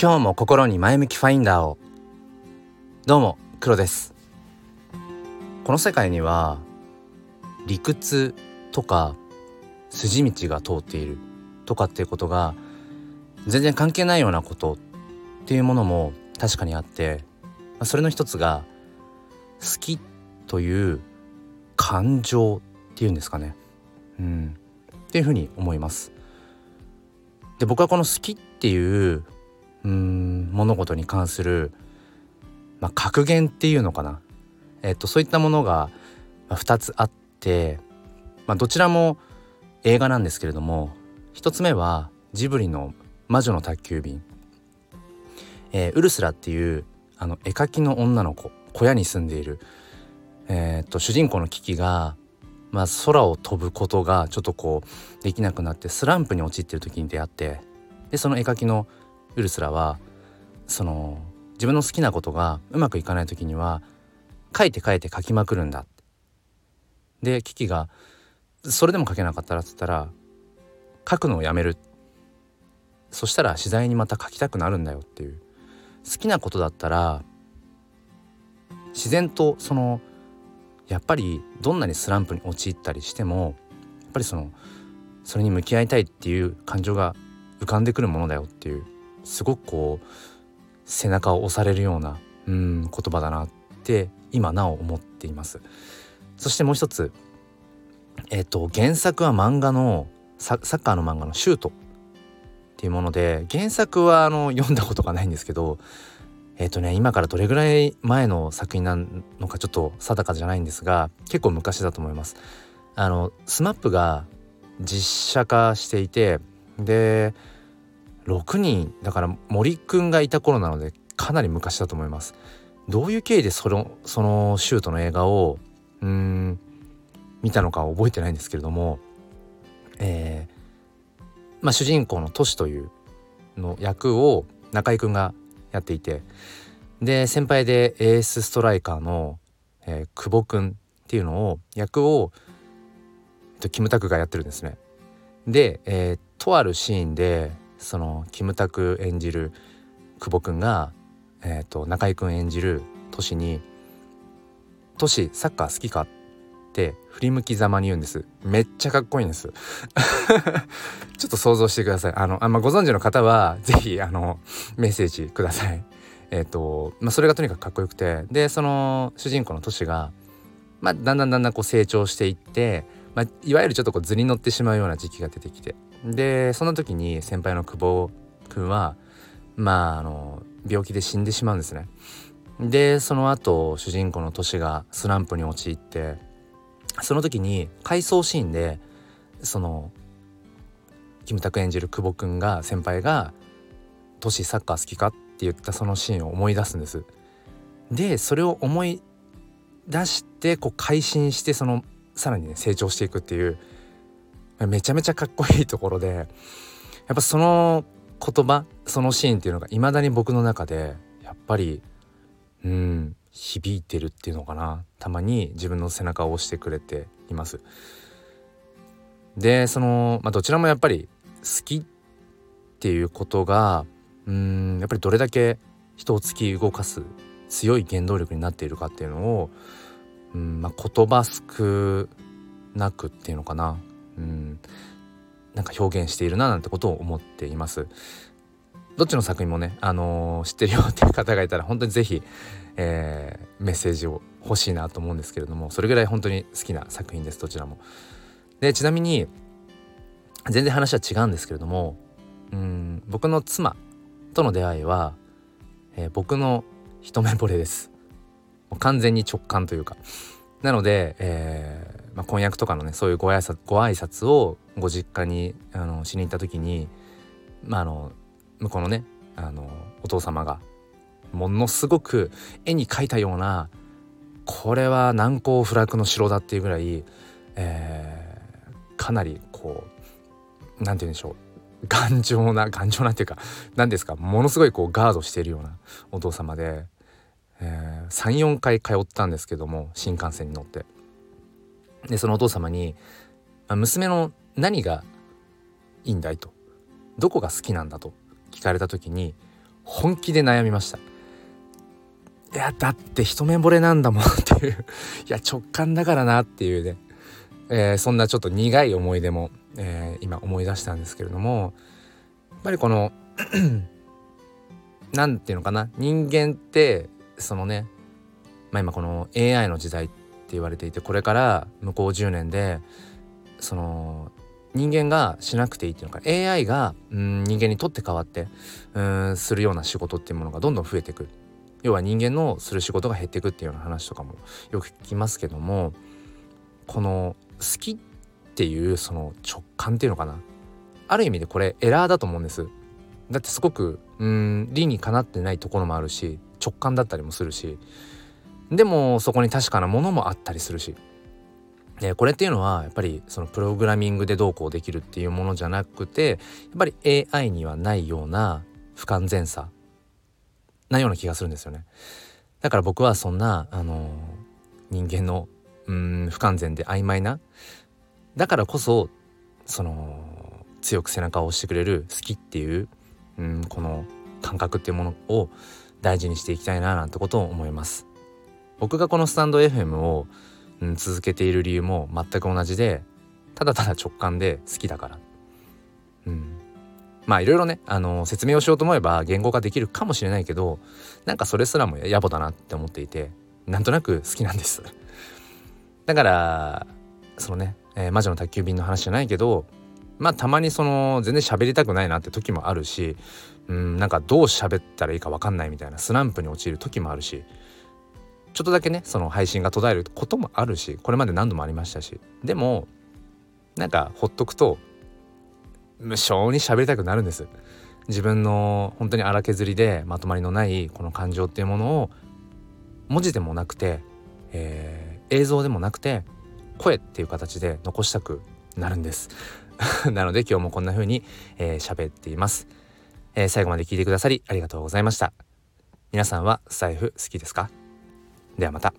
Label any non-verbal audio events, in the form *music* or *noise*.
今日も心に前向きファインダーを。どうも黒です。この世界には理屈とか筋道が通っているとかっていうことが全然関係ないようなことっていうものも確かにあってそれの一つが好きという感情っていうんですかね。うん。っていうふうに思います。で僕はこの好きっていううん物事に関する、まあ、格言っていうのかな、えっと、そういったものが2つあって、まあ、どちらも映画なんですけれども1つ目はジブリの「魔女の宅急便」えー、ウルスラっていうあの絵描きの女の子小屋に住んでいる、えー、っと主人公のキキが、まあ、空を飛ぶことがちょっとこうできなくなってスランプに陥ってる時に出会ってでその絵描きのウルスラはその自分の好きなことがうまくいかない時には書いて書いて書きまくるんだ。ってでキキが「それでも書けなかったら」っつったら「書くのをやめる」そしたら次第にまた書きたくなるんだよっていう。好きなことだったら自然とそのやっぱりどんなにスランプに陥ったりしてもやっぱりそのそれに向き合いたいっていう感情が浮かんでくるものだよっていう。すごくこう背中を押されるようなうん言葉だなって今なお思っています。そしてもう一つえっ、と原作は漫画のサッカーの漫画の「シュート」っていうもので原作はあの読んだことがないんですけどえっ、とね今からどれぐらい前の作品なのかちょっと定かじゃないんですが結構昔だと思います。あの SMAP が実写化していてで6人だから森くんがいた頃なのでかなり昔だと思いますどういう経緯でそのそのシュートの映画をうん見たのか覚えてないんですけれどもえー、まあ主人公のトシというの役を中居くんがやっていてで先輩でエースストライカーの、えー、久保くんっていうのを役をとキムタクがやってるんですね。で、えー、とあるシーンでそのキムタク演じる久保くんが、えーと、中居君演じるトシに「トシサッカー好きか?」って振り向きざまに言うんです。めっちゃかっこいいんです。*laughs* ちょっと想像してください。あのあ、まあ、ご存知の方は是非あのメッセージください。えっ、ー、と、まあ、それがとにかくかっこよくて。でその主人公のトシが、まあ、だんだんだんだんこう成長していって、まあ、いわゆるちょっとこう図に乗ってしまうような時期が出てきて。でその時に先輩の久保君はまああの病気で死んでしまうんですね。でその後主人公のトシがスランプに陥ってその時に回想シーンでそのキムタク演じる久保君が先輩が「トシサッカー好きか?」って言ったそのシーンを思い出すんです。でそれを思い出してこう改心してそのさらにね成長していくっていうめちゃめちゃかっこいいところでやっぱその言葉そのシーンっていうのがいまだに僕の中でやっぱりうん響いてるっていうのかなたまに自分の背中を押してくれています。でその、まあ、どちらもやっぱり好きっていうことがうんやっぱりどれだけ人を突き動かす強い原動力になっているかっていうのをうん、まあ、言葉少なくっていうのかななんか表現しているななんてことを思っています。どっちの作品もね、あのー、知ってるよっていう方がいたら本当に是非、えー、メッセージを欲しいなと思うんですけれどもそれぐらい本当に好きな作品ですどちらも。でちなみに全然話は違うんですけれどもうん僕の妻との出会いは、えー、僕の一目惚れです。完全に直感というか。なので、えまあ、婚約とかのねそういうご挨拶ご挨拶をご実家にあのしに行った時に、まあ、あの向こうのねあのお父様がものすごく絵に描いたようなこれは難攻不落の城だっていうぐらい、えー、かなりこう何て言うんでしょう頑丈な頑丈なっていうか何ですかものすごいこうガードしているようなお父様で、えー、34回通ったんですけども新幹線に乗って。でそのお父様に、あ、娘の何がいいんだいと。どこが好きなんだと。聞かれた時に本気で悩みました。いやだって一目惚れなんだもん。*laughs* っていう。いや直感だからなっていうね、えー、そんなちょっと苦い思い出も、えー、今思い出したんですけれどもやっぱりこの *clears throat* 何て言うのかな。人間ってそのねまあ今この AI の時代って言われていてこれから向こう10年でその人間がしなくていいっていうのか AI がうん人間にとって変わってうんするような仕事っていうものがどんどん増えていく。要は人間のする仕事が減っていくっていうような話とかもよく聞きますけどもこの好きっていうその直感っていうのかな。ある意味でこれエラーだと思うんです。だってすごくうん理にかなってないところもあるし直感だったりもするしでもそこに確かなものもあったりするしでこれっていうのはやっぱりそのプログラミングでどうこうできるっていうものじゃなくてやっぱり AI にはないような不完全さなような気がするんですよね。だから僕はそんな、あの人間のうん不完全で曖昧なだからこそその強く背中を押してくれる好きっていううんこの感覚っていうものを大事にしていきたいななんてことを思います。僕がこのスタンド FM を、うん、続けている理由も全く同じでただただ直感で好きだから。うんまあいろいろね、あの説明をしようと思えば言語化できるかもしれないけどなんかそれすらも野暮だなって思っていてなんとなく好きなんですだからそのね、えー、魔女の宅急便の話じゃないけどまあたまにその全然喋りたくないなって時もあるしうんなんかどう喋ったらいいか分かんないみたいなスランプに陥る時もあるしちょっとだけねその配信が途絶えることもあるしこれまで何度もありましたし。でもなんかほっとくと無性に喋りたくなるんです。自分の本当に荒削りでまとまりのないこの感情っていうものを文字でもなくて、えー、映像でもなくて声っていう形で残したくなるんです。*laughs* なので今日もこんな風に喋、えー、っています、えー、最後まで聞いてくださりありがとうございました。皆さんは財布好きですか？ではまた。